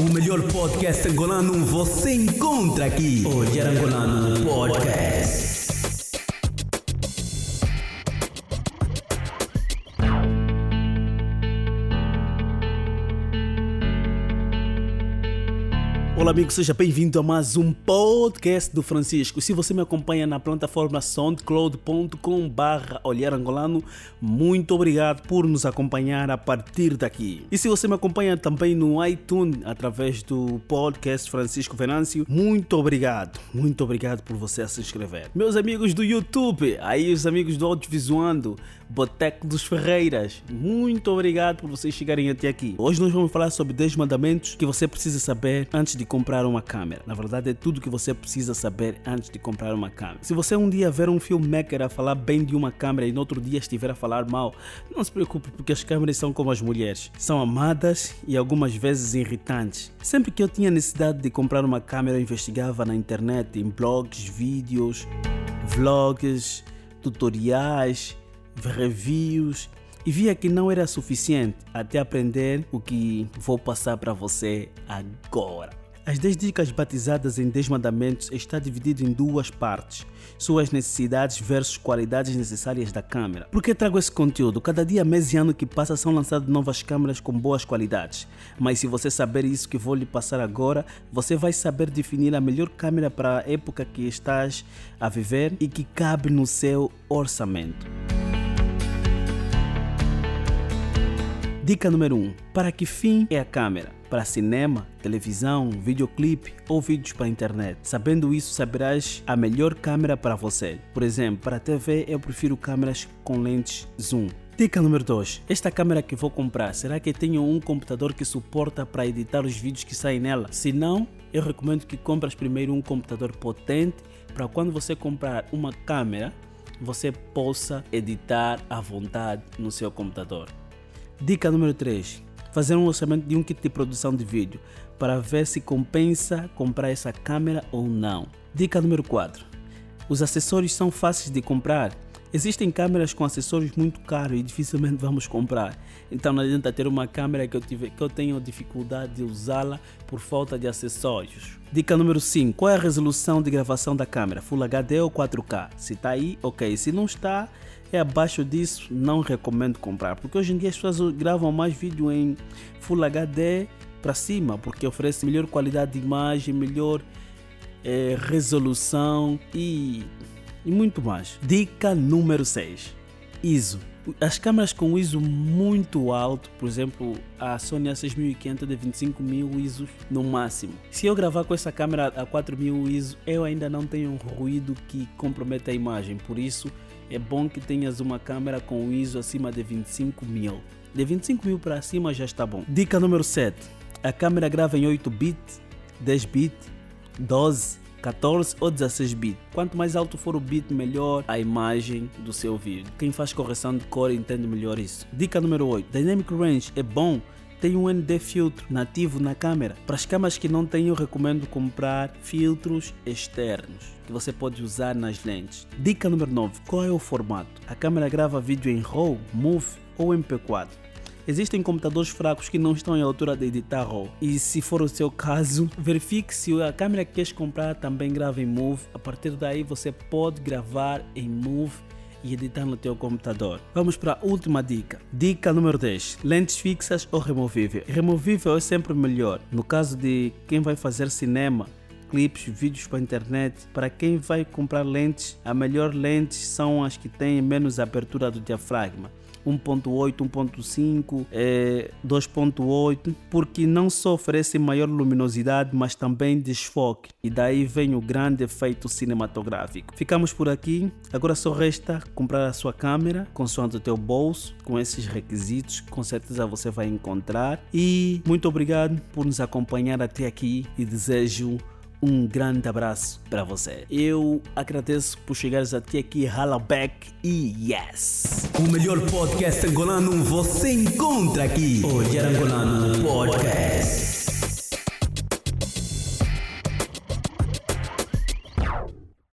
O melhor podcast angolano você encontra aqui. Olhar Angolano Podcast. Olá, amigo, seja bem-vindo a mais um podcast do Francisco. Se você me acompanha na plataforma soundcloud.com/barra Olhar Angolano, muito obrigado por nos acompanhar a partir daqui. E se você me acompanha também no iTunes através do podcast Francisco Venâncio, muito obrigado, muito obrigado por você se inscrever. Meus amigos do YouTube, aí os amigos do Audiovisuando, Boteco dos Ferreiras, muito obrigado por vocês chegarem até aqui. Hoje nós vamos falar sobre 10 mandamentos que você precisa saber antes de comprar uma câmera. Na verdade, é tudo que você precisa saber antes de comprar uma câmera. Se você um dia ver um filmmaker a falar bem de uma câmera e no outro dia estiver a falar mal, não se preocupe, porque as câmeras são como as mulheres. São amadas e algumas vezes irritantes. Sempre que eu tinha necessidade de comprar uma câmera, eu investigava na internet, em blogs, vídeos, vlogs, tutoriais, reviews e via que não era suficiente até aprender o que vou passar para você agora. As 10 dicas batizadas em 10 mandamentos está dividido em duas partes: suas necessidades versus qualidades necessárias da câmera. Por que trago esse conteúdo? Cada dia, mês e ano que passa são lançadas novas câmeras com boas qualidades. Mas se você saber isso que vou lhe passar agora, você vai saber definir a melhor câmera para a época que estás a viver e que cabe no seu orçamento. Dica número 1: um, Para que fim é a câmera? Para cinema, televisão, videoclipe ou vídeos para internet. Sabendo isso, saberás a melhor câmera para você. Por exemplo, para TV, eu prefiro câmeras com lentes zoom. Dica número 2. Esta câmera que vou comprar, será que tenho um computador que suporta para editar os vídeos que saem nela? Se não, eu recomendo que compres primeiro um computador potente para quando você comprar uma câmera, você possa editar à vontade no seu computador. Dica número 3. Fazer um orçamento de um kit de produção de vídeo para ver se compensa comprar essa câmera ou não. Dica número 4. Os acessórios são fáceis de comprar. Existem câmeras com acessórios muito caros e dificilmente vamos comprar. Então não adianta ter uma câmera que eu, tive, que eu tenho dificuldade de usá-la por falta de acessórios. Dica número 5. Qual é a resolução de gravação da câmera? Full HD ou 4K? Se está aí, ok. Se não está, é abaixo disso, não recomendo comprar, porque hoje em dia as pessoas gravam mais vídeo em Full HD para cima, porque oferece melhor qualidade de imagem, melhor é, resolução e, e muito mais. Dica número 6: ISO. As câmeras com ISO muito alto, por exemplo, a Sony A6500 de 25.000 ISO no máximo. Se eu gravar com essa câmera a 4.000 ISO, eu ainda não tenho um ruído que comprometa a imagem, por isso é bom que tenhas uma câmera com ISO acima de 25 mil. De 25 mil para cima já está bom. Dica número 7. A câmera grava em 8 bits, 10 bits, 12, 14 ou 16 bits. Quanto mais alto for o bit, melhor a imagem do seu vídeo. Quem faz correção de cor entende melhor isso. Dica número 8. Dynamic Range é bom tem um ND filtro nativo na câmera. Para as câmeras que não têm, eu recomendo comprar filtros externos que você pode usar nas lentes. Dica número 9: qual é o formato? A câmera grava vídeo em RAW, MOV ou MP4. Existem computadores fracos que não estão em altura de editar RAW. E se for o seu caso, verifique se a câmera que queres comprar também grava em MOV. A partir daí você pode gravar em MOV e editar no teu computador. Vamos para a última dica. Dica número 10. Lentes fixas ou removível. Removível é sempre melhor. No caso de quem vai fazer cinema, clipes, vídeos para a internet. Para quem vai comprar lentes, a melhor lentes são as que têm menos abertura do diafragma. 1.8, 1.5, é, 2.8, porque não só oferece maior luminosidade, mas também desfoque. E daí vem o grande efeito cinematográfico. Ficamos por aqui. Agora só resta comprar a sua câmera, consoante o teu bolso, com esses requisitos, com certeza você vai encontrar. E muito obrigado por nos acompanhar até aqui e desejo um grande abraço para você. Eu agradeço por chegares até aqui, Back e yes! O melhor podcast angolano você encontra aqui. Olhar Angolano Podcast.